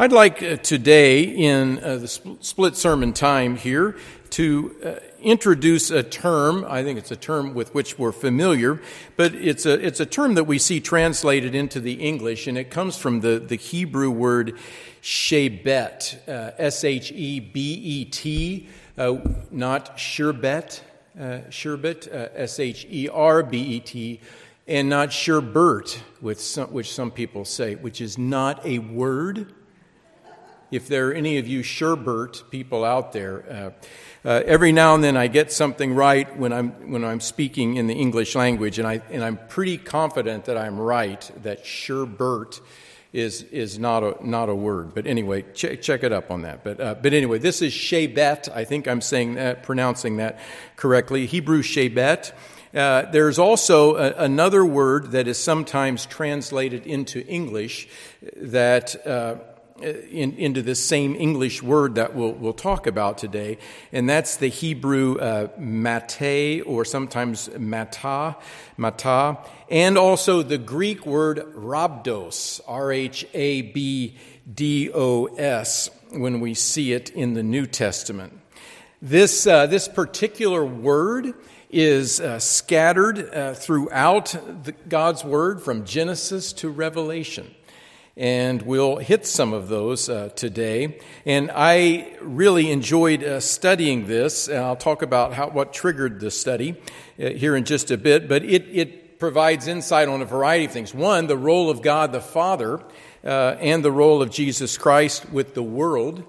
I'd like uh, today, in uh, the sp- split sermon time here, to uh, introduce a term. I think it's a term with which we're familiar, but it's a, it's a term that we see translated into the English, and it comes from the, the Hebrew word shebet, uh, S H E B E T, uh, not sherbet, uh, sherbet, S H E R B E T, and not sherbert, which some, which some people say, which is not a word if there are any of you Sherbert people out there, uh, uh, every now and then I get something right when I'm, when I'm speaking in the English language, and, I, and I'm pretty confident that I'm right, that Sherbert is, is not, a, not a word. But anyway, check, check it up on that. But, uh, but anyway, this is Shebet. I think I'm saying that, pronouncing that correctly. Hebrew Shebet. Uh, there's also a, another word that is sometimes translated into English that uh, in, into this same English word that we'll, we'll talk about today, and that's the Hebrew uh, mate, or sometimes mata, mata, and also the Greek word rhabdos, R H A B D O S, when we see it in the New Testament. This, uh, this particular word is uh, scattered uh, throughout the, God's Word from Genesis to Revelation and we'll hit some of those uh, today. And I really enjoyed uh, studying this, and I'll talk about how, what triggered the study uh, here in just a bit. But it, it provides insight on a variety of things. One, the role of God the Father uh, and the role of Jesus Christ with the world.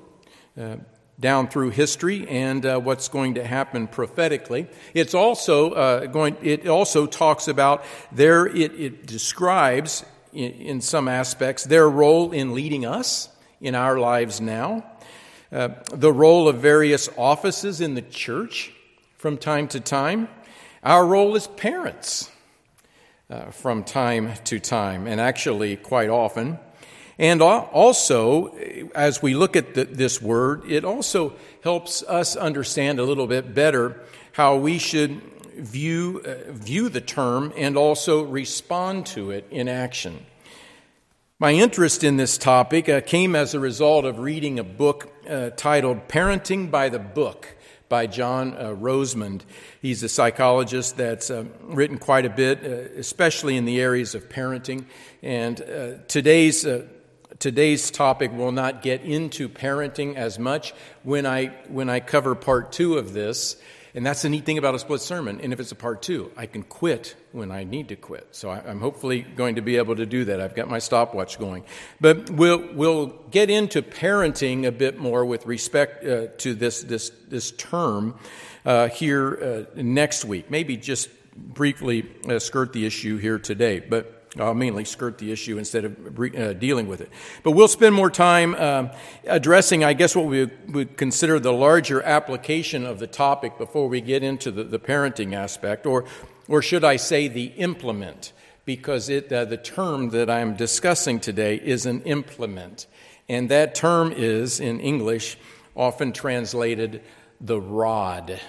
Uh, down through history and uh, what's going to happen prophetically. It's also going. It also talks about there. It, it describes in, in some aspects, their role in leading us in our lives now, uh, the role of various offices in the church from time to time, our role as parents uh, from time to time, and actually quite often. And also, as we look at the, this word, it also helps us understand a little bit better how we should view, uh, view the term and also respond to it in action. My interest in this topic uh, came as a result of reading a book uh, titled Parenting by the Book by John uh, Rosemond. He's a psychologist that's uh, written quite a bit, uh, especially in the areas of parenting. And uh, today's today's topic will not get into parenting as much when I when I cover part two of this. And that's the neat thing about a split sermon. And if it's a part two, I can quit when I need to quit. So I, am hopefully going to be able to do that. I've got my stopwatch going. But we'll, we'll get into parenting a bit more with respect uh, to this, this, this term uh, here uh, next week. Maybe just briefly uh, skirt the issue here today. But I'll mainly skirt the issue instead of uh, dealing with it. But we'll spend more time uh, addressing, I guess, what we would consider the larger application of the topic before we get into the, the parenting aspect, or, or should I say, the implement, because it, uh, the term that I'm discussing today is an implement. And that term is, in English, often translated the rod.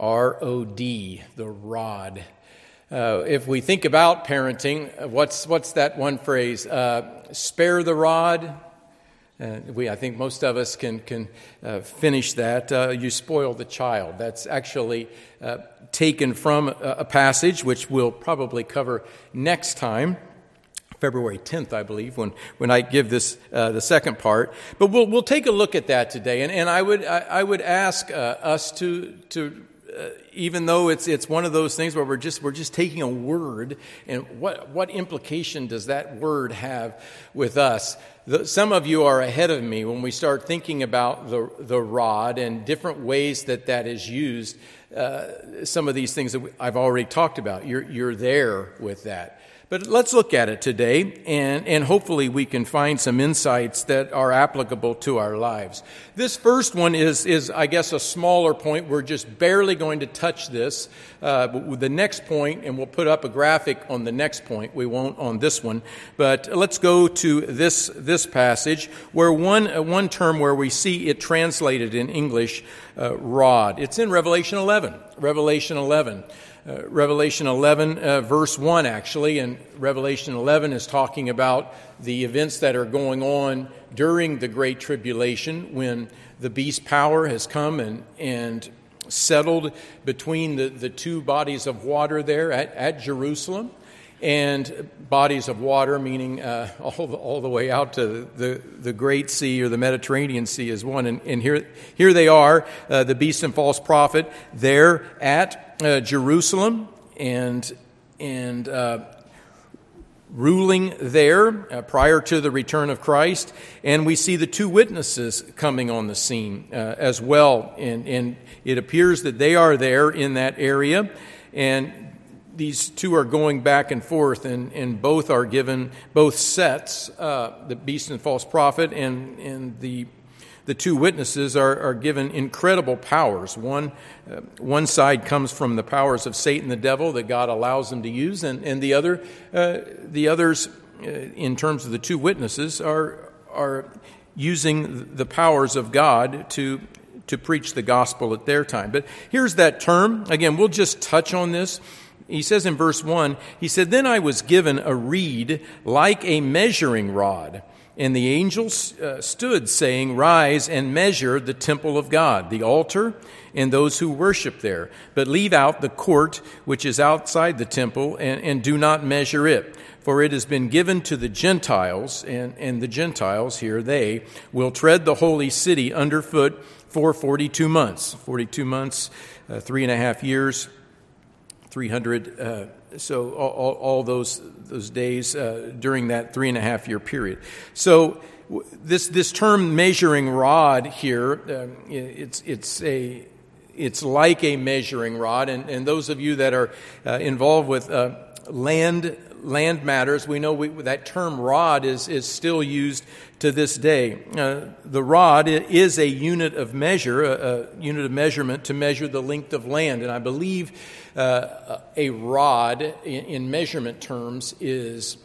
R O D, the rod. Uh, if we think about parenting, uh, what's, what's that one phrase? Uh, spare the rod. Uh, we, I think most of us can, can uh, finish that. Uh, you spoil the child. That's actually taken from a, a, passage which we'll probably cover next time. February 10th, I believe, when, when I give this the second part. But we'll, we'll take a look at that today. And, and I, would, I, I would ask us to, to uh, even though it's, it's one of those things where we're just, we're just taking a word, and what, what implication does that word have with us? The, some of you are ahead of me when we start thinking about the, the rod and different ways that that is used. Uh, some of these things that I've already talked about, you're, you're there with that. But let's look at it today, and, and hopefully we can find some insights that are applicable to our lives. This first one is, is I guess, a smaller point. We're just barely going to touch this. Uh, the next point, and we'll put up a graphic on the next point. We won't on this one. But let's go to this, this passage, where one, uh, one term where we see it translated in English, uh, rod. It's in Revelation 11. Revelation 11. Uh, Revelation 11, uh, verse 1, actually. And Revelation 11 is talking about the events that are going on during the Great Tribulation when the beast power has come and, and settled between the, the two bodies of water there at, at Jerusalem and bodies of water, meaning uh, all, the, all the way out to the, the Great Sea or the Mediterranean Sea, is one. And, and here, here they are, uh, the beast and false prophet, there at uh, Jerusalem and, and uh, ruling there uh, prior to the return of Christ. And we see the two witnesses coming on the scene uh, as well. And, and it appears that they are there in that area. And these two are going back and forth, and, and both are given, both sets, uh, the beast and false prophet, and, and the, the two witnesses are, are given incredible powers. One, uh, one side comes from the powers of Satan, the devil, that God allows them to use, and, and the, other, uh, the others, uh, in terms of the two witnesses, are, are using the powers of God to, to preach the gospel at their time. But here's that term. Again, we'll just touch on this he says in verse 1, he said, Then I was given a reed like a measuring rod. And the angels uh, stood, saying, Rise and measure the temple of God, the altar, and those who worship there. But leave out the court which is outside the temple, and, and do not measure it. For it has been given to the Gentiles, and, and the Gentiles, here they, will tread the holy city underfoot for 42 months. 42 months, uh, three and a half years. 300, uh, so all, all, those, those days uh, during that three and a half year period. So this, this term measuring rod here, um, it's, it's, a, it's like a measuring rod. And, and those of you that are uh, involved with uh, land, land matters, we know we, that term rod is, is still used to this day. Uh, the rod is a unit of measure, a, a, unit of measurement to measure the length of land. And I believe uh, a rod in, in, measurement terms is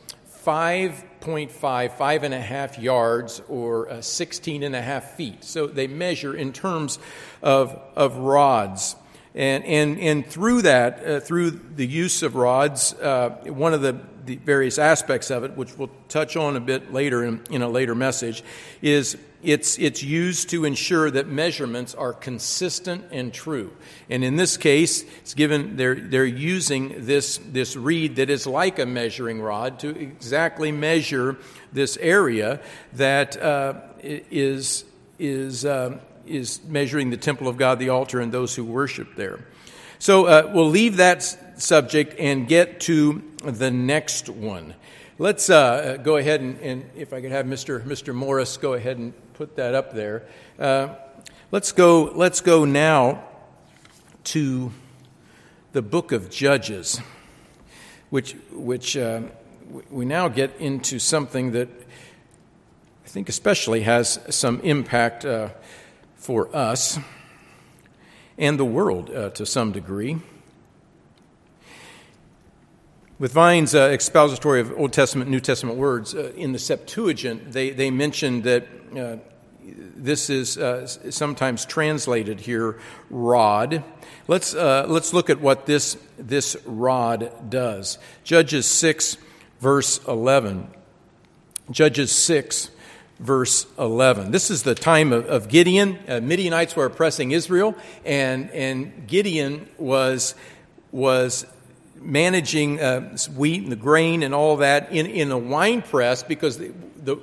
5.5, five and a half yards or uh, 16 and a half feet. So they measure in terms of, of rods. And, and, and through that, uh, through the use of rods, uh, one of the, the various aspects of it, which we'll touch on a bit later in, in a later message, is it's, it's used to ensure that measurements are consistent and true. And in this case, it's given, they're, they're using this, this reed that is like a measuring rod to exactly measure this area that uh, is is, uh, is measuring the temple of God, the altar, and those who worship there. So uh, we'll leave that subject and get to the next one. Let's uh, go ahead and, and, if I could have Mr. Mr. Morris go ahead and put that up there. Uh, let's go. Let's go now to the book of Judges, which which uh, we now get into something that I think especially has some impact uh, for us and the world uh, to some degree. With Vine's uh, expository of Old Testament, New Testament words, uh, in the Septuagint, they, they mentioned that uh, this is uh, sometimes translated here, rod. Let's, uh, let's look at what this, this rod does. Judges 6, verse 11. Judges 6, verse 11. This is the time of, of Gideon. Uh, Midianites were oppressing Israel, and, and Gideon was, was managing uh, wheat and the grain and all that in, in a wine press because the, the,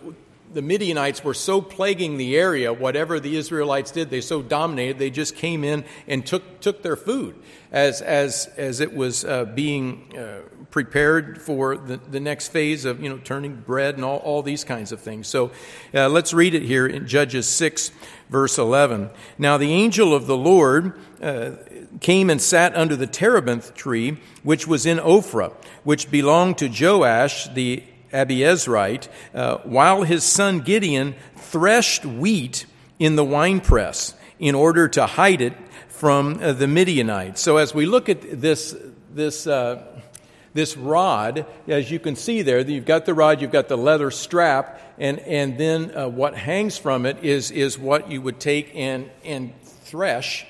the, Midianites were so plaguing the area, whatever the Israelites did, they so dominated, they just came in and took, took their food as, as, as it was uh, being uh, prepared for the, the next phase of you know, turning bread and all, all these kinds of things. So uh, let's read it here in Judges 6, verse 11. Now the angel of the Lord uh, came and sat under the terebinth tree, which was in Ophrah, which belonged to Joash the Abiezrite, uh, while his son Gideon threshed wheat in the winepress in order to hide it from uh, the Midianites. So as we look at this, this, uh, this rod, as you can see there, you've got the rod, you've got the leather strap, and, and then uh, what hangs from it is, is what you would take and, and thresh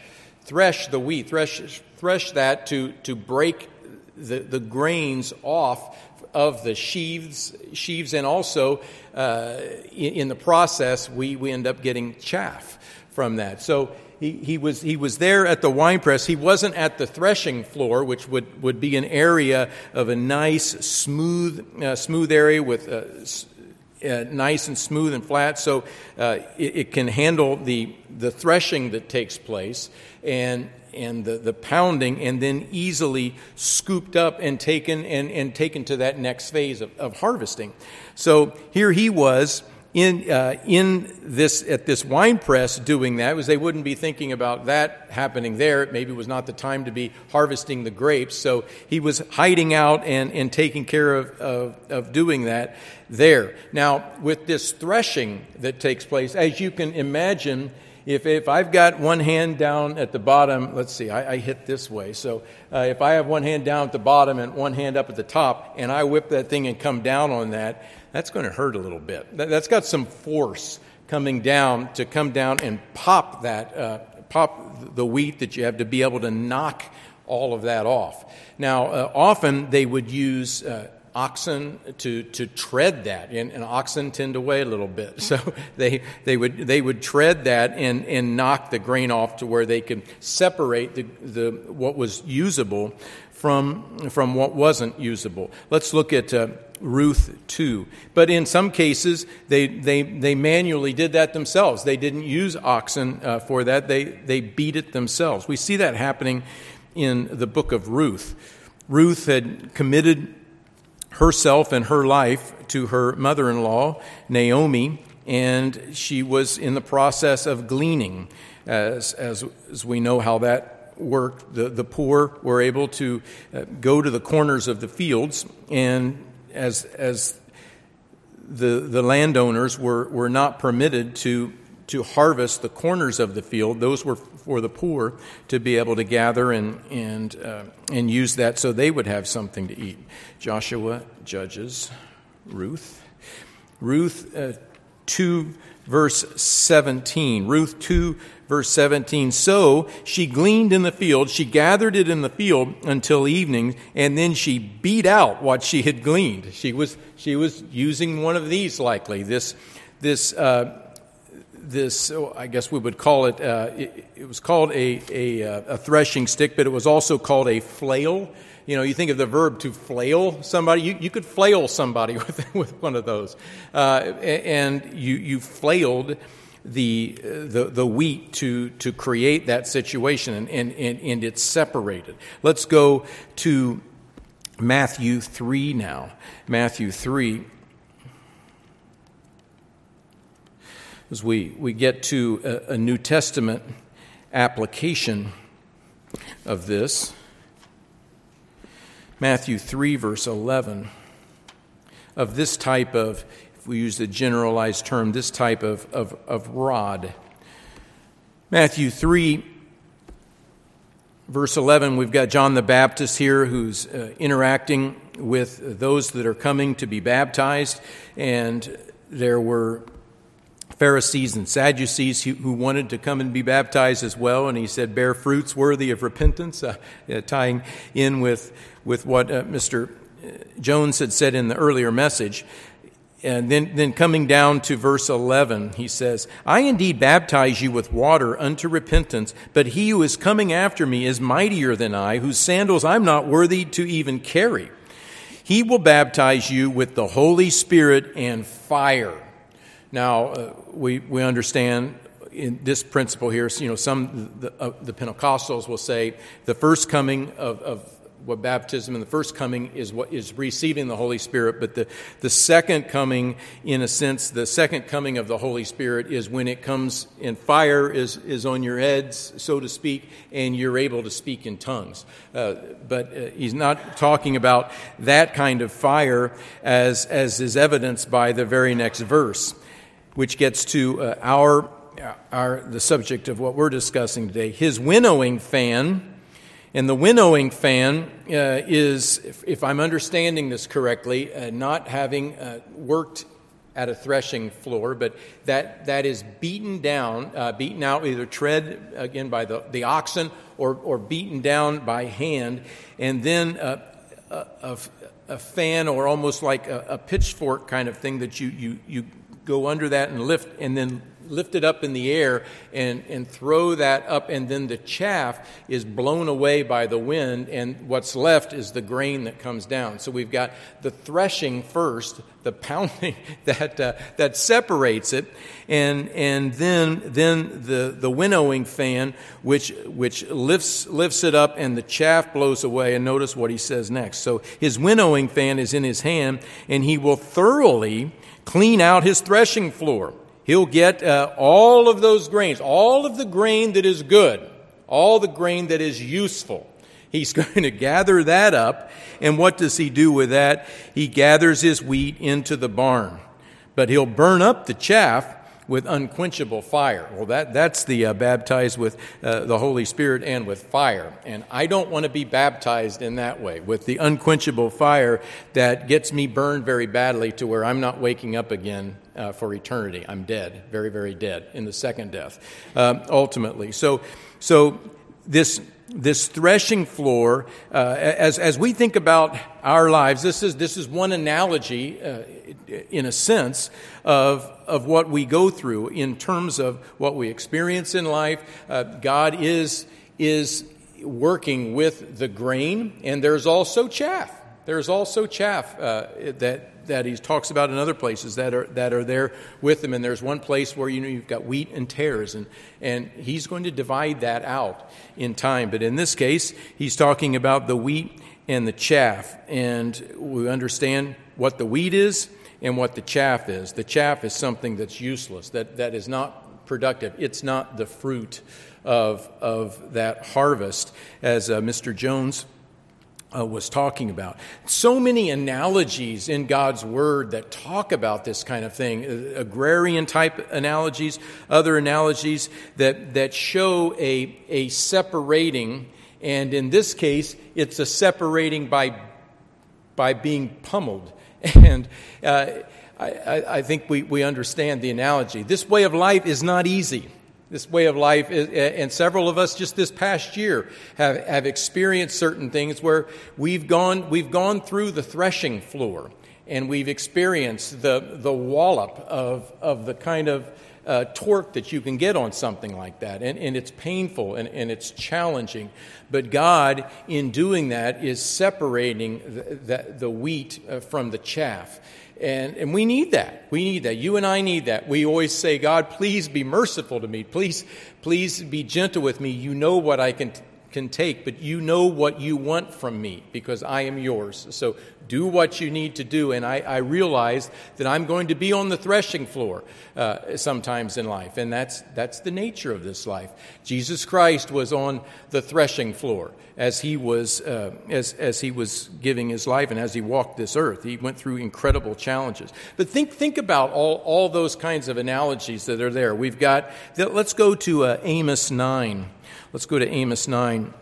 thresh the wheat, thresh, thresh that to, to break the, the grains off of the sheaves, sheaves and also uh, in, in, the process, we, we end up getting chaff from that. So he, he, was, he was there at the wine press. He wasn't at the threshing floor, which would, would be an area of a nice, smooth, uh, smooth area with uh, uh, nice and smooth and flat, so uh, it, it, can handle the, the threshing that takes place and, and the, the pounding, and then easily scooped up and taken and, and taken to that next phase of, of harvesting. So here he was in, uh, in this, at this wine press doing that was they wouldn't be thinking about that happening there. It maybe was not the time to be harvesting the grapes. So he was hiding out and, and taking care of, of, of doing that there. Now, with this threshing that takes place, as you can imagine, if, if I've got one hand down at the bottom, let's see, I, I hit this way. So uh, if I have one hand down at the bottom and one hand up at the top, and I whip that thing and come down on that, that's going to hurt a little bit. That, has got some force coming down to come down and pop that, uh, pop the wheat that you have to be able to knock all of that off. Now, uh, often they would use uh, oxen to, to tread that, and, and, oxen tend to weigh a little bit. So they, they, would, they would tread that and, and knock the grain off to where they could separate the, the, what was usable from, from what wasn't usable. Let's look at uh, Ruth 2. But in some cases, they, they, they manually did that themselves. They didn't use oxen uh, for that, they, they beat it themselves. We see that happening in the book of Ruth. Ruth had committed herself and her life to her mother in law, Naomi, and she was in the process of gleaning. As, as, as we know how that worked, the, the poor were able to uh, go to the corners of the fields, and as, as the, the landowners were, were not permitted to to harvest the corners of the field. Those were for the poor to be able to gather and, and, uh, and use that so they would have something to eat. Joshua, Judges, Ruth. Ruth uh, 2, verse 17. Ruth 2, verse 17. So she gleaned in the field, she gathered it in the field until evening, and then she beat out what she had gleaned. She was, she was using one of these likely, this, this uh, this, oh, I guess we would call it, uh, it, it, was called a, a, uh, a, threshing stick, but it was also called a flail. You know, you think of the verb to flail somebody, you, you could flail somebody with, with one of those. Uh, and you, you flailed the, the, the wheat to, to create that situation, and, and, and, and it's separated. Let's go to Matthew 3 now. Matthew 3. As we, we get to a, a New Testament application of this. Matthew 3, verse 11, of this type of, if we use the generalized term, this type of, of, of rod. Matthew 3, verse 11, we've got John the Baptist here who's uh, interacting with those that are coming to be baptized, and there were Pharisees and Sadducees who, wanted to come and be baptized as well, and he said, bear fruits worthy of repentance, uh, uh, tying in with, with what uh, Mr. Uh, Jones had said in the earlier message. And then, then coming down to verse 11, he says, I indeed baptize you with water unto repentance, but he who is coming after me is mightier than I, whose sandals I'm not worthy to even carry. He will baptize you with the Holy Spirit and fire. Now, uh, we, we understand in this principle here, you know, some the, uh, the Pentecostals will say the first coming of, of what baptism and the first coming is what is receiving the Holy Spirit, but the, the second coming, in a sense, the second coming of the Holy Spirit is when it comes and fire is, is on your heads, so to speak, and you're able to speak in tongues. Uh, but uh, he's not talking about that kind of fire as, as is evidenced by the very next verse which gets to uh, our, our, the subject of what we're discussing today. His winnowing fan, and the winnowing fan uh, is, if, if, I'm understanding this correctly, uh, not having uh, worked at a threshing floor, but that, that is beaten down, uh, beaten out, either tread again by the, the oxen or, or beaten down by hand, and then uh, a, a, a, fan or almost like a, a pitchfork kind of thing that you, you, you go under that and lift, and then lift it up in the air and, and throw that up, and then the chaff is blown away by the wind, and what's left is the grain that comes down. So we've got the threshing first, the pounding that, uh, that separates it, and, and then, then the, the winnowing fan, which, which lifts, lifts it up, and the chaff blows away. And notice what he says next. So his winnowing fan is in his hand, and he will thoroughly clean out his threshing floor He'll get uh, all of those grains, all of the grain that is good, all the grain that is useful. He's going to gather that up. And what does he do with that? He gathers his wheat into the barn. But he'll burn up the chaff with unquenchable fire. Well, that, that's the uh, baptized with uh, the Holy Spirit and with fire. And I don't want to be baptized in that way, with the unquenchable fire that gets me burned very badly to where I'm not waking up again uh, for eternity. I'm dead, very, very dead in the second death, uh, ultimately. So, so this this threshing floor, uh, as, as we think about our lives, this is, this is one analogy, uh, in a sense, of, of what we go through in terms of what we experience in life. Uh, God is, is working with the grain, and there's also chaff. There's also chaff uh, that that he talks about in other places that are that are there with him. And there's one place where you know you've got wheat and tares, and and he's going to divide that out in time. But in this case, he's talking about the wheat and the chaff, and we understand what the wheat is and what the chaff is. The chaff is something that's useless, that that is not productive. It's not the fruit of of that harvest, as uh, Mr. Jones uh, was talking about. So many analogies in God's Word that talk about this kind of thing uh, agrarian type analogies, other analogies that, that show a, a separating, and in this case, it's a separating by, by being pummeled. And uh, I, I think we, we understand the analogy. This way of life is not easy this way of life. And several of us just this past year have, have experienced certain things where we've gone, we've gone through the threshing floor and we've experienced the, the wallop of, of the kind of uh, torque that you can get on something like that. And, and it's painful and, and it's challenging. But God, in doing that, is separating the, the, the wheat uh, from the chaff. And, and we need that. We need that. You and I need that. We always say, God, please be merciful to me. Please, please be gentle with me. You know what I can, can take, but you know what you want from me because I am yours. So do what you need to do. And I, I realize that I'm going to be on the threshing floor uh, sometimes in life, and that's, that's the nature of this life. Jesus Christ was on the threshing floor as he was, uh, as, as he was giving his life and as he walked this earth. He went through incredible challenges. But think, think about all, all those kinds of analogies that are there. We've got, let's go to uh, Amos 9. Let's go to Amos 9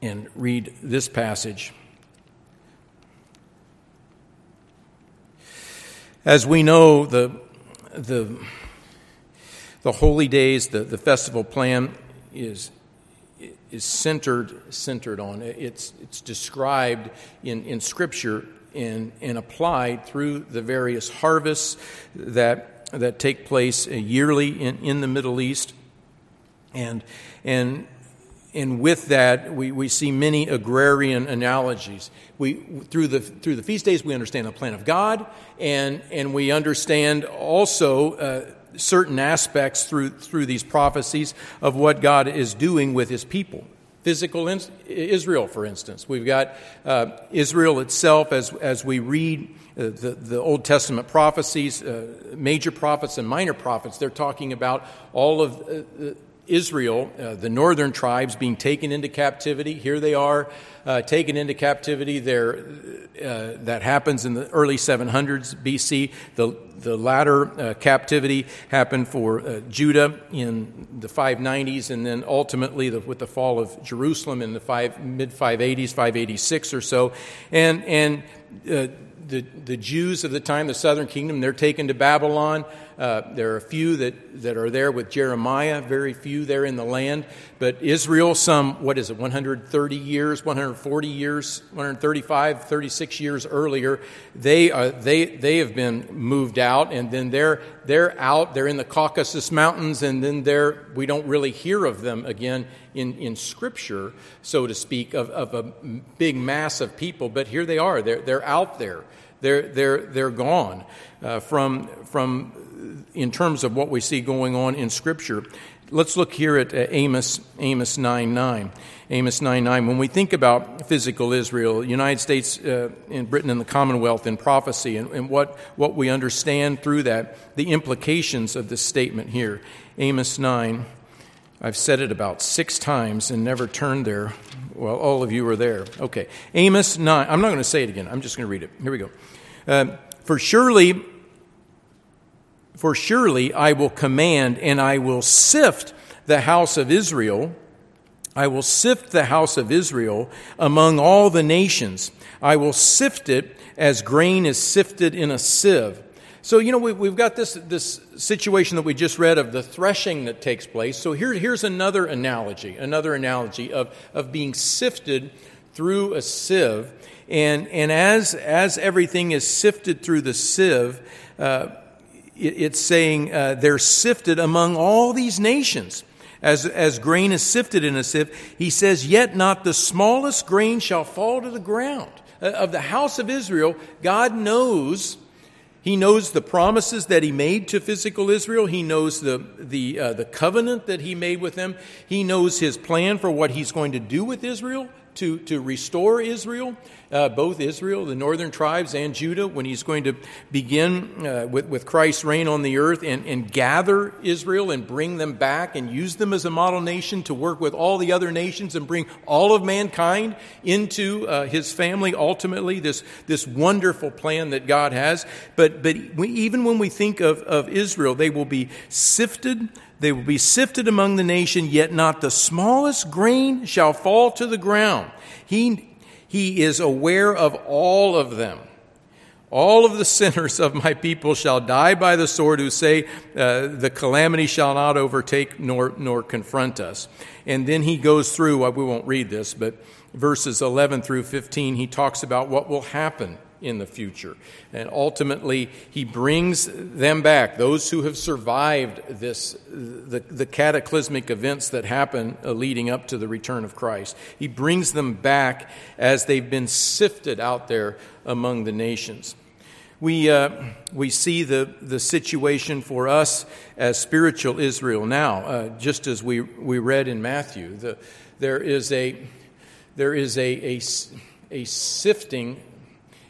and read this passage. As we know, the, the, the holy days, the, the festival plan is, is centered, centered on. It's, it's described in, in Scripture and, and applied through the various harvests that, that take place yearly in, in the Middle East. And, and and with that, we, we see many agrarian analogies. We, through, the, through the feast days, we understand the plan of God, and, and we understand also uh, certain aspects through, through these prophecies of what God is doing with his people. Physical in, Israel, for instance. We've got uh, Israel itself as, as we read uh, the, the Old Testament prophecies, uh, major prophets and minor prophets. They're talking about all of uh, Israel, uh, the northern tribes, being taken into captivity. Here they are, uh, taken into captivity. There, uh, that happens in the early 700s BC. The the latter uh, captivity happened for uh, Judah in the 590s, and then ultimately the, with the fall of Jerusalem in the five, mid 580s, 586 or so. And and uh, the, the Jews of the time, the southern kingdom, they're taken to Babylon. Uh, there are a few that, that are there with Jeremiah, very few there in the land. But Israel, some, what is it, 130 years, 140 years, 135, 36 years earlier, they, are, they, they have been moved out, and then they're, they're out, they're in the Caucasus Mountains, and then they're, we don't really hear of them again in, in Scripture, so to speak, of, of a big mass of people. But here they are, they're, they're out there. They're, they're, they're gone uh, from, from, in terms of what we see going on in Scripture. Let's look here at uh, Amos, Amos 9 9. Amos 9 9. When we think about physical Israel, United States uh, and Britain and the Commonwealth in prophecy, and, and what, what we understand through that, the implications of this statement here. Amos 9. I've said it about six times and never turned there. Well, all of you are there. Okay. Amos 9. I'm not going to say it again. I'm just going to read it. Here we go. Uh, for surely, for surely I will command and I will sift the house of Israel. I will sift the house of Israel among all the nations. I will sift it as grain is sifted in a sieve. So, you know, we, have got this, this situation that we just read of the threshing that takes place. So, here, here's another analogy, another analogy of, of being sifted through a sieve. And, and as, as everything is sifted through the sieve, uh, it's saying uh, they're sifted among all these nations. As, as grain is sifted in a sieve, he says, Yet not the smallest grain shall fall to the ground. Uh, of the house of Israel, God knows he knows the promises that he made to physical Israel. He knows the, the, uh, the covenant that he made with them. He knows his plan for what he's going to do with Israel to, to restore Israel, uh, both Israel, the northern tribes, and Judah, when he's going to begin uh, with, with Christ's reign on the earth and, and gather Israel and bring them back and use them as a model nation to work with all the other nations and bring all of mankind into uh, his family ultimately, this, this wonderful plan that God has. But, but we, even when we think of, of Israel, they will be sifted they will be sifted among the nation, yet not the smallest grain shall fall to the ground. He, he is aware of all of them. All of the sinners of my people shall die by the sword who say, uh, The calamity shall not overtake nor, nor confront us. And then he goes through, we won't read this, but verses 11 through 15, he talks about what will happen in the future. And ultimately, he brings them back, those who have survived this, the, the cataclysmic events that happen uh, leading up to the return of Christ. He brings them back as they've been sifted out there among the nations. We, uh, we see the, the situation for us as spiritual Israel now, uh, just as we, we read in Matthew. The, there is a, there is a, a, a sifting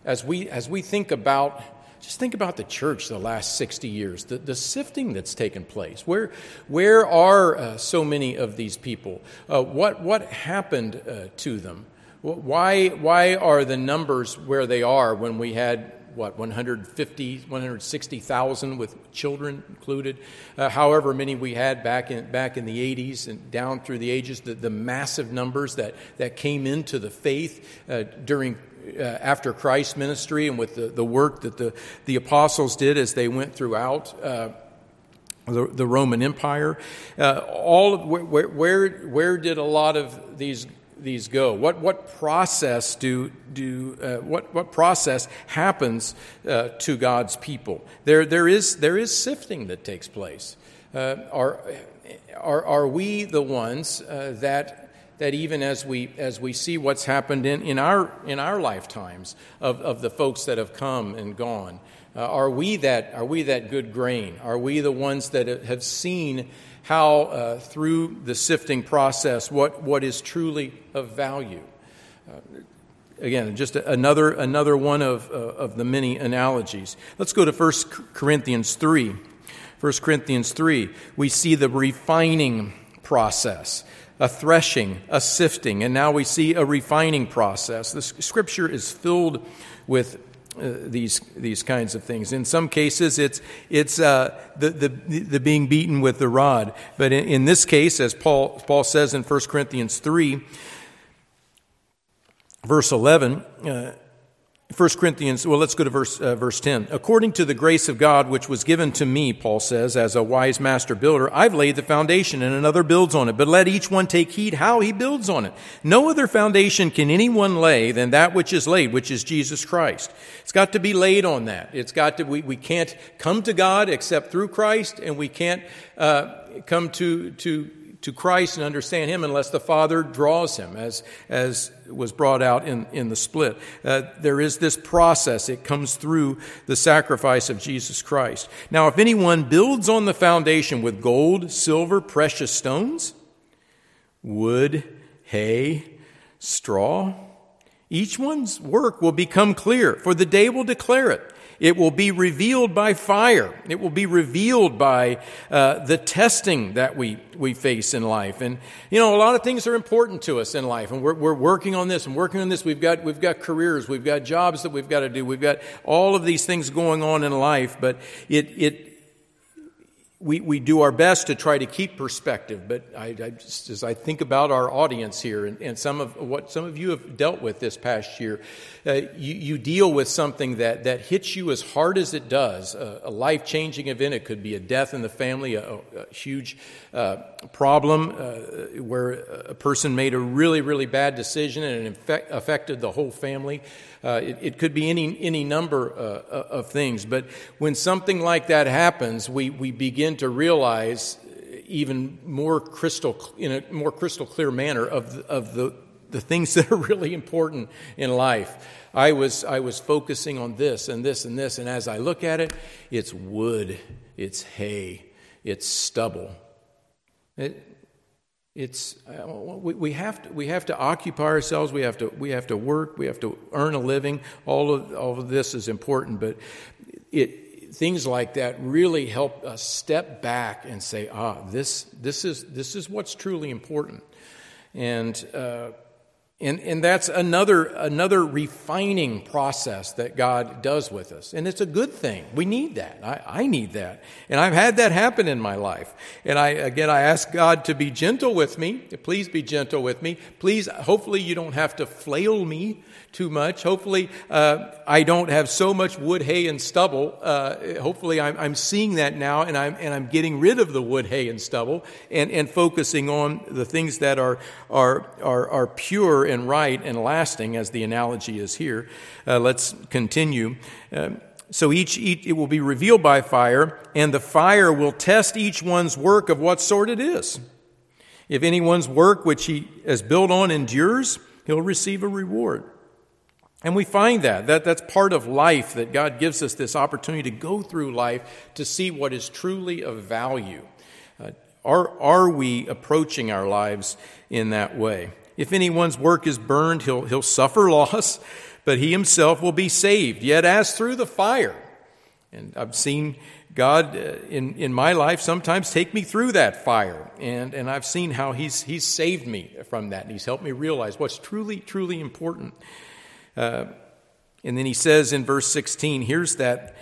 as we, as we think about, just think about the church the last 60 years, the, the sifting that's taken place. Where, where are uh, so many of these people? Uh, what, what happened uh, to them? Why, why are the numbers where they are when we had what 150 160,000 with children included uh, however many we had back in back in the 80s and down through the ages the, the massive numbers that that came into the faith uh, during uh, after Christ's ministry and with the, the work that the, the apostles did as they went throughout uh, the, the, Roman Empire. Uh, all of, where, where, where did a lot of these these go? What, what process do, do uh, what, what process happens uh, to God's people? There, there, is, there is sifting that takes place. Uh, are, are, are we the ones uh, that that even as we, as we see what's happened in, in, our, in our lifetimes of, of the folks that have come and gone, uh, are, we that, are we that good grain? Are we the ones that have seen how, uh, through the sifting process, what, what is truly of value? Uh, again, just another, another one of, uh, of the many analogies. Let's go to 1 Corinthians 3. 1 Corinthians 3, we see the refining process a threshing, a sifting, and now we see a refining process. The scripture is filled with uh, these these kinds of things. In some cases, it's it's uh, the, the the being beaten with the rod, but in, in this case, as Paul Paul says in 1 Corinthians three, verse eleven. Uh, 1 Corinthians, well, let's go to verse, uh, verse 10. According to the grace of God, which was given to me, Paul says, as a wise master builder, I've laid the foundation and another builds on it. But let each one take heed how he builds on it. No other foundation can anyone lay than that which is laid, which is Jesus Christ. It's got to be laid on that. It's got to, we, we can't come to God except through Christ, and we can't uh, come to, to to Christ and understand Him unless the Father draws him, as, as was brought out in, in the split. Uh, there is this process, it comes through the sacrifice of Jesus Christ. Now, if anyone builds on the foundation with gold, silver, precious stones, wood, hay, straw, each one's work will become clear, for the day will declare it it will be revealed by fire. It will be revealed by uh, the testing that we, we face in life. And, you know, a lot of things are important to us in life, and we're, we're working on this and working on this. We've got, we've got careers, we've got jobs that we've got to do, we've got all of these things going on in life, but it, it, we, we do our best to try to keep perspective, but I, I just, as I think about our audience here and, and, some of what some of you have dealt with this past year, uh, you, you, deal with something that, that hits you as hard as it does, a, a life changing event. It could be a death in the family, a, a huge uh, problem uh, where a person made a really, really bad decision and it infect, affected the whole family. Uh, it, it, could be any, any number uh, of things. But when something like that happens, we, we begin to realize even more crystal, in a more crystal clear manner of the, of the, the things that are really important in life. I was, I was focusing on this and this and this, and as I look at it, it's wood, it's hay, it's stubble. It, it's uh, we, we, have to we have to occupy ourselves. We have to we have to work. We have to earn a living. All of all of this is important, but it things like that really help us step back and say, ah, this this is this is what's truly important, and. Uh, and, and that's another, another refining process that God does with us. And it's a good thing. We need that. I, I need that. And I've had that happen in my life. And I, again, I ask God to be gentle with me. Please be gentle with me. Please, hopefully, you don't have to flail me too much. Hopefully, uh, I don't have so much wood, hay, and stubble. Uh, hopefully, I'm, I'm, seeing that now, and I'm and I'm getting rid of the wood, hay, and stubble, and, and focusing on the things that are are are, are pure and right and lasting, as the analogy is here. Uh, let's continue. Um, so each, each, it will be revealed by fire, and the fire will test each one's work of what sort it is. If anyone's work which he has built on endures, he'll receive a reward. And we find that, that that's part of life, that God gives us this opportunity to go through life to see what is truly of value. Uh, are, are we approaching our lives in that way? If anyone's work is burned, he'll, he'll suffer loss, but he himself will be saved, yet as through the fire. And I've seen God uh, in, in my life sometimes take me through that fire. And, and I've seen how he's, he's saved me from that. And He's helped me realize what's truly, truly important. Uh, and then he says in verse 16, here's that,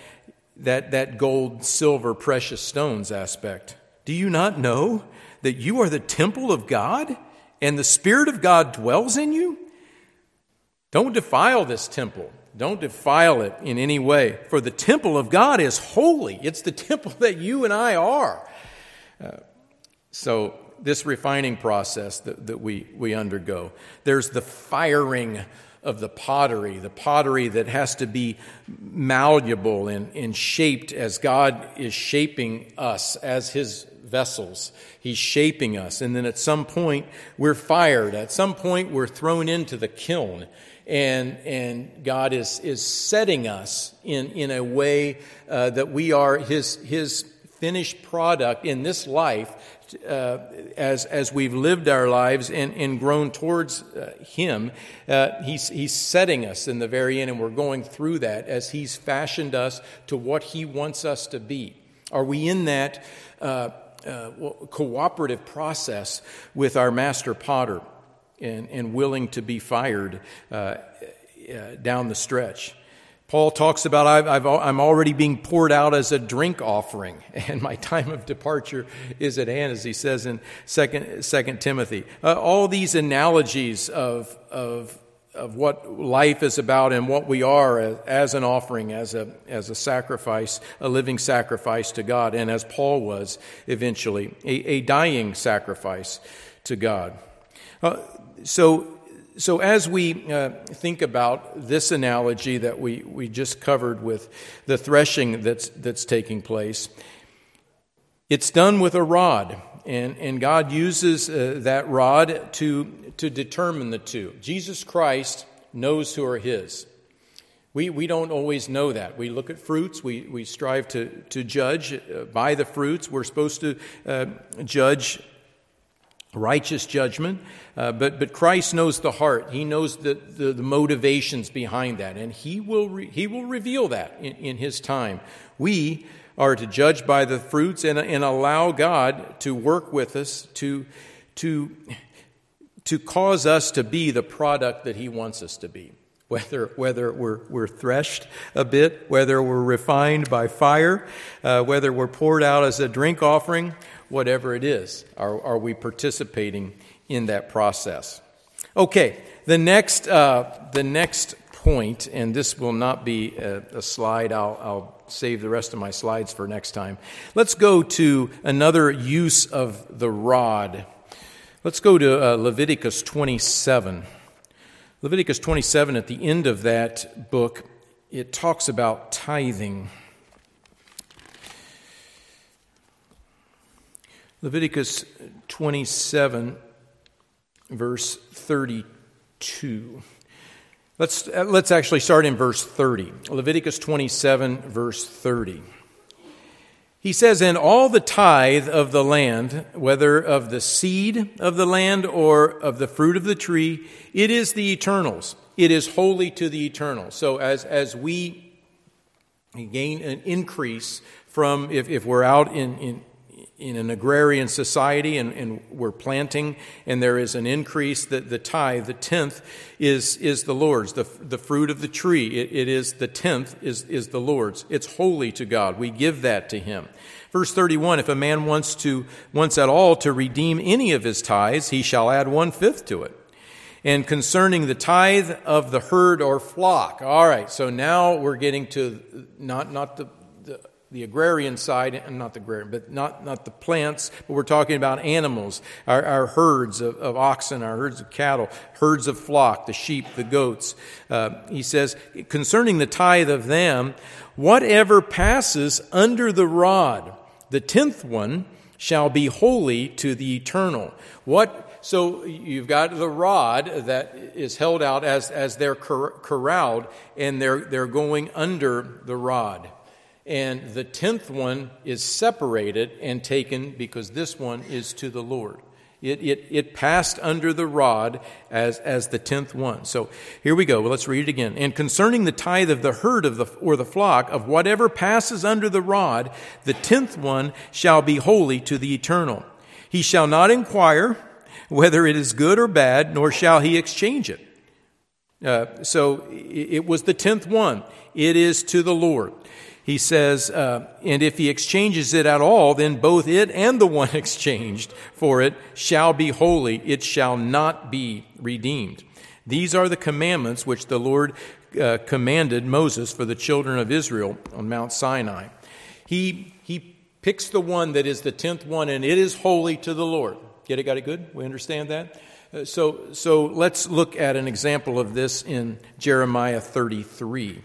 that, that gold, silver, precious stones aspect. Do you not know that you are the temple of God and the Spirit of God dwells in you? Don't defile this temple. Don't defile it in any way. For the temple of God is holy. It's the temple that you and I are. Uh, so, this refining process that, that we, we undergo, there's the firing of the pottery, the pottery that has to be malleable and, and shaped as God is shaping us as His vessels. He's shaping us. And then at some point, we're fired. At some point, we're thrown into the kiln. And, and God is, is setting us in, in a way uh, that we are His, His finished product in this life uh, as, as we've lived our lives and, and grown towards uh, Him, uh, he's, he's setting us in the very end, and we're going through that as He's fashioned us to what He wants us to be. Are we in that uh, uh, cooperative process with our master potter and, and willing to be fired uh, down the stretch? Paul talks about i am already being poured out as a drink offering, and my time of departure is at hand, as he says in 2, 2 Timothy. Uh, all these analogies of, of of what life is about and what we are as, as, an offering, as a, as a sacrifice, a living sacrifice to God, and as Paul was eventually, a, a dying sacrifice to God. Uh, so, so as we uh, think about this analogy that we, we just covered with the threshing that's, that's taking place, it's done with a rod. And, and God uses uh, that rod to, to determine the two. Jesus Christ knows who are His. We, we don't always know that. We look at fruits, we, we strive to, to judge uh, by the fruits. We're supposed to uh, judge righteous judgment, uh, but, but Christ knows the heart. He knows the, the, the motivations behind that, and He will, re, he will reveal that in, in His time. We are to judge by the fruits and, and allow God to work with us to, to, to cause us to be the product that He wants us to be. Whether, whether we're, we're threshed a bit, whether we're refined by fire, uh, whether we're poured out as a drink offering, whatever it is, are, are we participating in that process? Okay, the next, uh, the next point, and this will not be a, a slide, I'll, I'll save the rest of my slides for next time. Let's go to another use of the rod. Let's go to uh, Leviticus 27. Leviticus 27, at the end of that book, it talks about tithing. Leviticus 27, verse 32. Let's, uh, let's actually start in verse 30. Leviticus 27, verse 30. He says, And all the tithe of the land, whether of the seed of the land or of the fruit of the tree, it is the eternals. It is holy to the eternal. So as, as we gain an increase from, if, if we're out in, in, in an agrarian society and, and, we're planting and there is an increase that the tithe the tenth is, is the lord's. The, the fruit of the tree it, it is the tenth is, is the lord's. It's holy to god. We give that to him. Verse 31 if a man wants to wants at all to redeem any of his tithes he shall add one fifth to it. And concerning the tithe of the herd or flock all right so now we're getting to not not the the agrarian side, and not the agrarian, but not, not the plants, but we're talking about animals, our, our herds of, of, oxen, our herds of cattle, herds of flock, the sheep, the goats. Uh, he says, concerning the tithe of them, whatever passes under the rod, the tenth one shall be holy to the eternal. What so you've got the rod that is held out as, as they're corralled, and they're, they're going under the rod and the tenth one is separated and taken because this one is to the Lord. It, it, it passed under the rod as, as the tenth one. So here we go. Well, let's read it again. And concerning the tithe of the herd of the, or the flock, of whatever passes under the rod, the tenth one shall be holy to the eternal. He shall not inquire whether it is good or bad, nor shall he exchange it. Uh, so it was the tenth one. It is to the Lord he says, uh, and if he exchanges it at all, then both it and the one exchanged for it shall be holy. It shall not be redeemed. These are the commandments which the Lord uh, commanded Moses for the children of Israel on Mount Sinai. He, he picks the one that is the tenth one, and it is holy to the Lord. Get it? Got it good? We understand that? Uh, so, so let's look at an example of this in Jeremiah 33.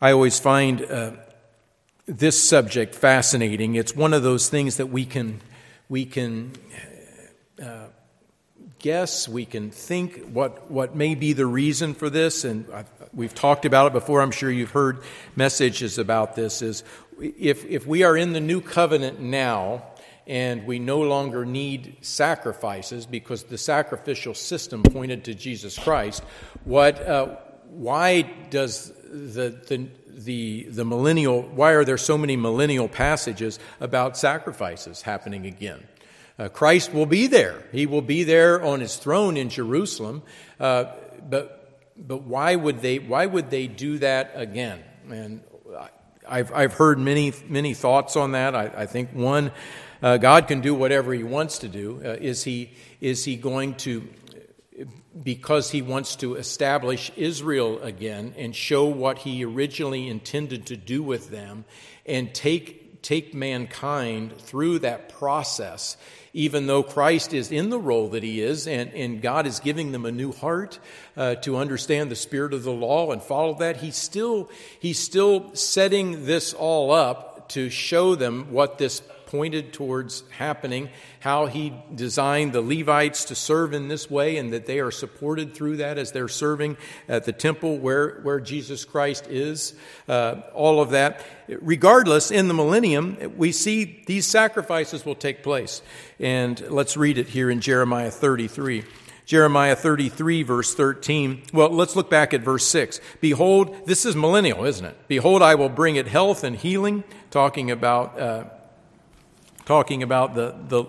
I always find uh, this subject fascinating. It's one of those things that we can, we can uh, guess, we can think what, what may be the reason for this, and I've, we've talked about it before. I'm sure you've heard messages about this. Is if, if we are in the new covenant now, and we no longer need sacrifices because the sacrificial system pointed to Jesus Christ, what, uh, why does the, the, the, the millennial, why are there so many millennial passages about sacrifices happening again? Uh, Christ will be there. He will be there on his throne in Jerusalem. Uh, but, but why would they, why would they do that again? And I've, I've heard many, many thoughts on that. I, I think one, uh, God can do whatever He wants to do. Uh, is, he, is He going to, because He wants to establish Israel again and show what He originally intended to do with them and take, take mankind through that process? even though Christ is in the role that he is, and, and God is giving them a new heart uh, to understand the spirit of the law and follow that, he's still, he's still setting this all up to show them what this pointed towards happening, how he designed the Levites to serve in this way, and that they are supported through that as they're serving at the temple where, where Jesus Christ is. Uh, all of that. Regardless, in the millennium, we see these sacrifices will take place. And let's read it here in Jeremiah 33. Jeremiah 33, verse 13. Well, let's look back at verse 6. Behold, this is millennial, isn't it? Behold, I will bring it health and healing, talking about uh, talking about the, the,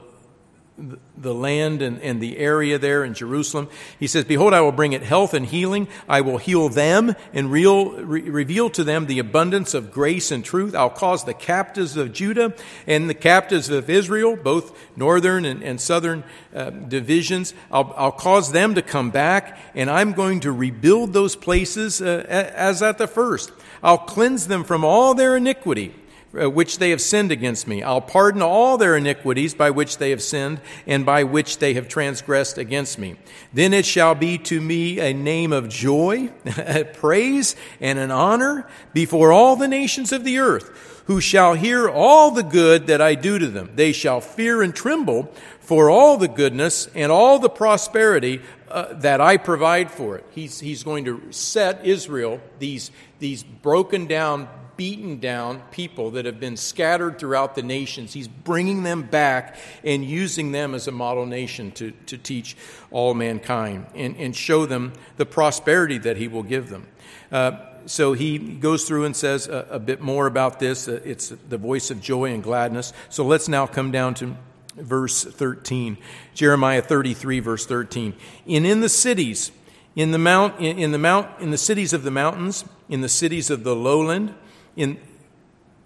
the land and, and the area there in Jerusalem. He says, Behold, I will bring it health and healing. I will heal them and real, re- reveal to them the abundance of grace and truth. I'll cause the captives of Judah and the captives of Israel, both northern and, and southern uh, divisions, I'll, I'll, cause them to come back, and I'm going to rebuild those places uh, as at the first. I'll cleanse them from all their iniquity which they have sinned against me. I'll pardon all their iniquities by which they have sinned and by which they have transgressed against me. Then it shall be to me a name of joy, praise, and an honor before all the nations of the earth, who shall hear all the good that I do to them. They shall fear and tremble for all the goodness and all the prosperity uh, that I provide for it. He's, he's going to set Israel, these, these broken down, beaten down people that have been scattered throughout the nations. He's bringing them back and using them as a model nation to, to teach all mankind and, and show them the prosperity that he will give them. Uh, so he goes through and says a, a bit more about this. Uh, it's the voice of joy and gladness. So let's now come down to verse 13. Jeremiah 33, verse 13. And in the cities, in the mount, in the mount, in the cities of the mountains, in the cities of the lowland, in,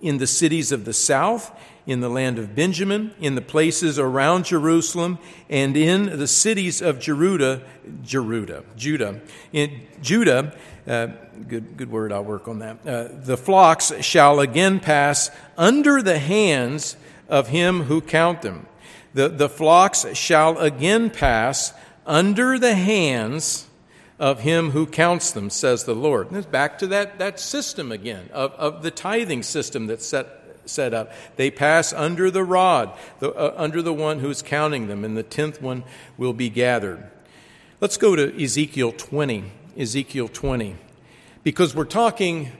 in the cities of the south, in the land of Benjamin, in the places around Jerusalem, and in the cities of Jeruda, Jeruda, Judah. In Judah, uh, good, good word, I'll work on that. Uh, the flocks shall again pass under the hands of him who count them. The, the flocks shall again pass under the hands of him who counts them, says the Lord. And it's back to that, that system again, of, of the tithing system that's set, set up. They pass under the rod, the, uh, under the one who's counting them, and the tenth one will be gathered. Let's go to Ezekiel 20. Ezekiel 20. Because we're talking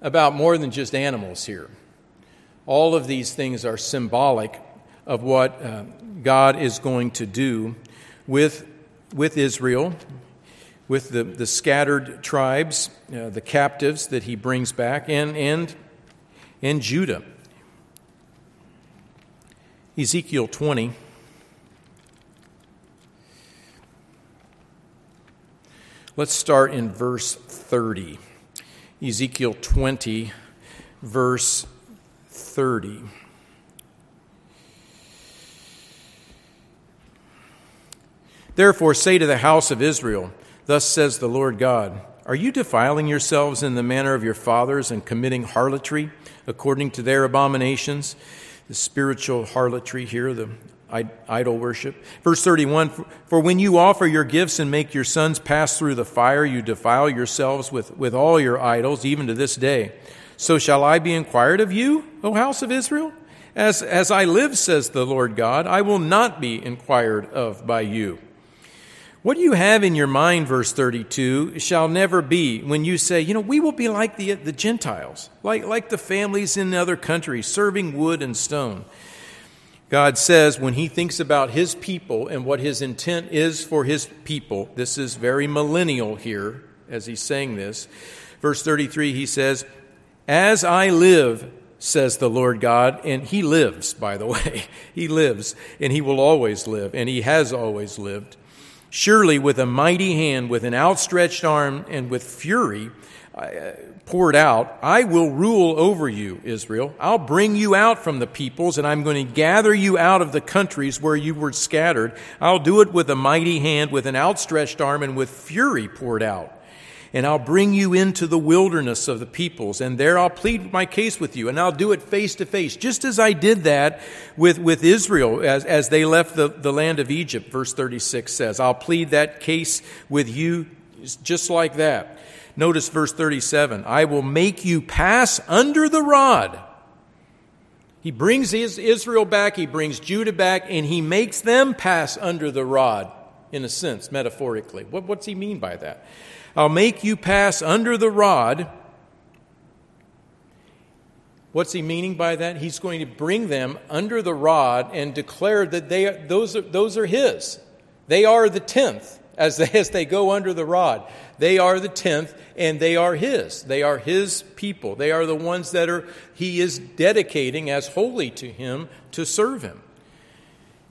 about more than just animals here. All of these things are symbolic of what uh, God is going to do with, with Israel, with the, the scattered tribes, uh, the captives that he brings back, and, and, and Judah. Ezekiel 20. Let's start in verse 30. Ezekiel 20, verse 30. Therefore, say to the house of Israel, Thus says the Lord God Are you defiling yourselves in the manner of your fathers and committing harlotry according to their abominations? The spiritual harlotry here, the idol worship. Verse 31 For when you offer your gifts and make your sons pass through the fire, you defile yourselves with, with all your idols, even to this day. So shall I be inquired of you, O house of Israel? As, as I live, says the Lord God, I will not be inquired of by you. What you have in your mind, verse 32, shall never be when you say, you know, we will be like the, the Gentiles, like, like the families in other countries, serving wood and stone. God says when he thinks about his people and what his intent is for his people, this is very millennial here as he's saying this. Verse 33, he says, As I live, says the Lord God, and he lives, by the way. he lives, and he will always live, and he has always lived. Surely, with a mighty hand, with an outstretched arm, and with fury uh, poured out, I will rule over you, Israel. I'll bring you out from the peoples, and I'm going to gather you out of the countries where you were scattered. I'll do it with a mighty hand, with an outstretched arm, and with fury poured out and I'll bring you into the wilderness of the peoples, and there I'll plead my case with you, and I'll do it face to face, just as I did that with, with Israel as, as they left the, the land of Egypt, verse 36 says. I'll plead that case with you just like that. Notice verse 37 I will make you pass under the rod. He brings Israel back, he brings Judah back, and he makes them pass under the rod, in a sense, metaphorically. What, what's he mean by that? I'll make you pass under the rod. What's he meaning by that? He's going to bring them under the rod and declare that they, are, those, are, those are his. They are the tenth as they, as they go under the rod. They are the tenth and they are his. They are his people. They are the ones that are, he is dedicating as holy to him to serve him.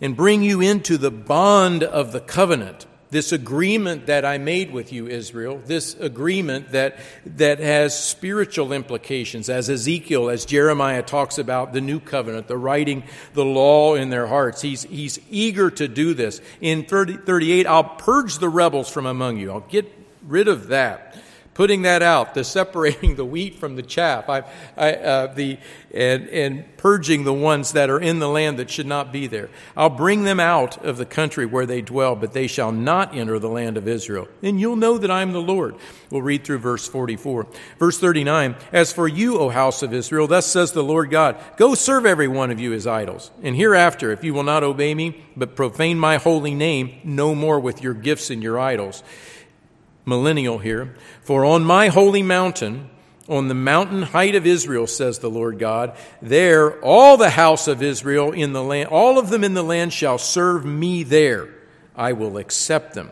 And bring you into the bond of the covenant this agreement that I made with you, Israel, this agreement that, that has spiritual implications, as Ezekiel, as Jeremiah talks about the new covenant, the writing the law in their hearts. He's, he's eager to do this. In 30, 38, I'll purge the rebels from among you. I'll get rid of that putting that out, the separating the wheat from the chaff, I, I, uh, the, and, and purging the ones that are in the land that should not be there. I'll bring them out of the country where they dwell, but they shall not enter the land of Israel. And you'll know that I am the Lord. We'll read through verse 44. Verse 39 As for you, O house of Israel, thus says the Lord God, go serve every one of you as idols. And hereafter, if you will not obey me, but profane my holy name, no more with your gifts and your idols millennial here. For on my holy mountain, on the mountain height of Israel, says the Lord God, there all the house of Israel in the land, all of them in the land shall serve me there. I will accept them.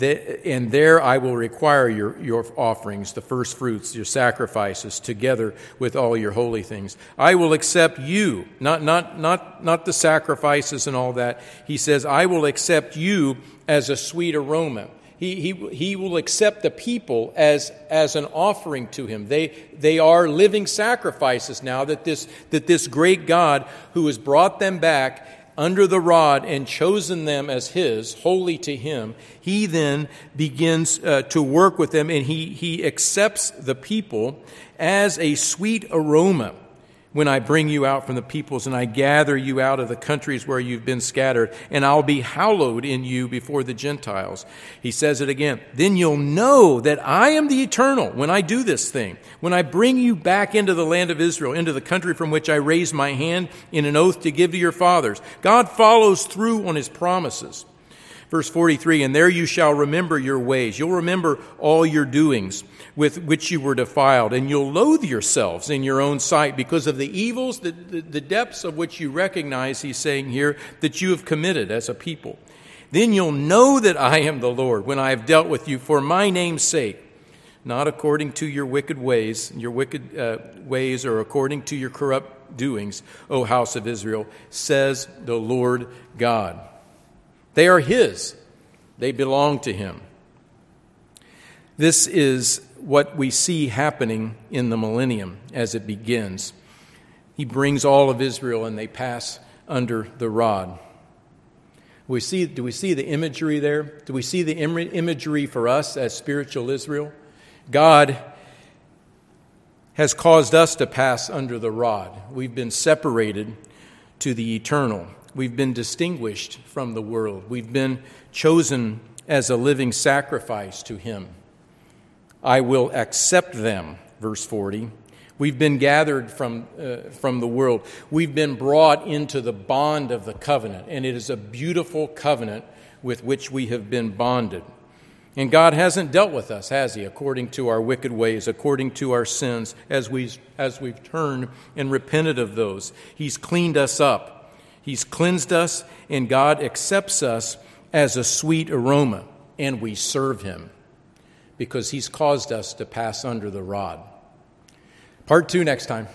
And there I will require your, your offerings, the first fruits, your sacrifices, together with all your holy things. I will accept you, not, not, not, not the sacrifices and all that. He says, I will accept you as a sweet aroma. He, he, he will accept the people as, as an offering to him. They, they are living sacrifices now that this, that this great God who has brought them back under the rod and chosen them as his, holy to him, he then begins uh, to work with them and he, he accepts the people as a sweet aroma when I bring you out from the peoples and I gather you out of the countries where you've been scattered, and I'll be hallowed in you before the Gentiles. He says it again. Then you'll know that I am the eternal when I do this thing. When I bring you back into the land of Israel, into the country from which I raised my hand in an oath to give to your fathers. God follows through on his promises. Verse 43 And there you shall remember your ways. You'll remember all your doings with which you were defiled, and you'll loathe yourselves in your own sight because of the evils, the, the, the depths of which you recognize, he's saying here, that you have committed as a people. Then you'll know that I am the Lord when I have dealt with you for my name's sake, not according to your wicked ways, your wicked uh, ways, or according to your corrupt doings, O house of Israel, says the Lord God. They are His, they belong to Him. This is what we see happening in the millennium as it begins. He brings all of Israel and they pass under the rod. We see, do we see the imagery there? Do we see the imagery for us as spiritual Israel? God has caused us to pass under the rod. We've been separated to the eternal. We've been distinguished from the world. We've been chosen as a living sacrifice to Him. I will accept them, verse 40. We've been gathered from, uh, from the world. We've been brought into the bond of the covenant, and it is a beautiful covenant with which we have been bonded. And God hasn't dealt with us, has He, according to our wicked ways, according to our sins, as, we, as we've turned and repented of those. He's cleaned us up. He's cleansed us, and God accepts us as a sweet aroma, and we serve Him because He's caused us to pass under the rod. Part two next time.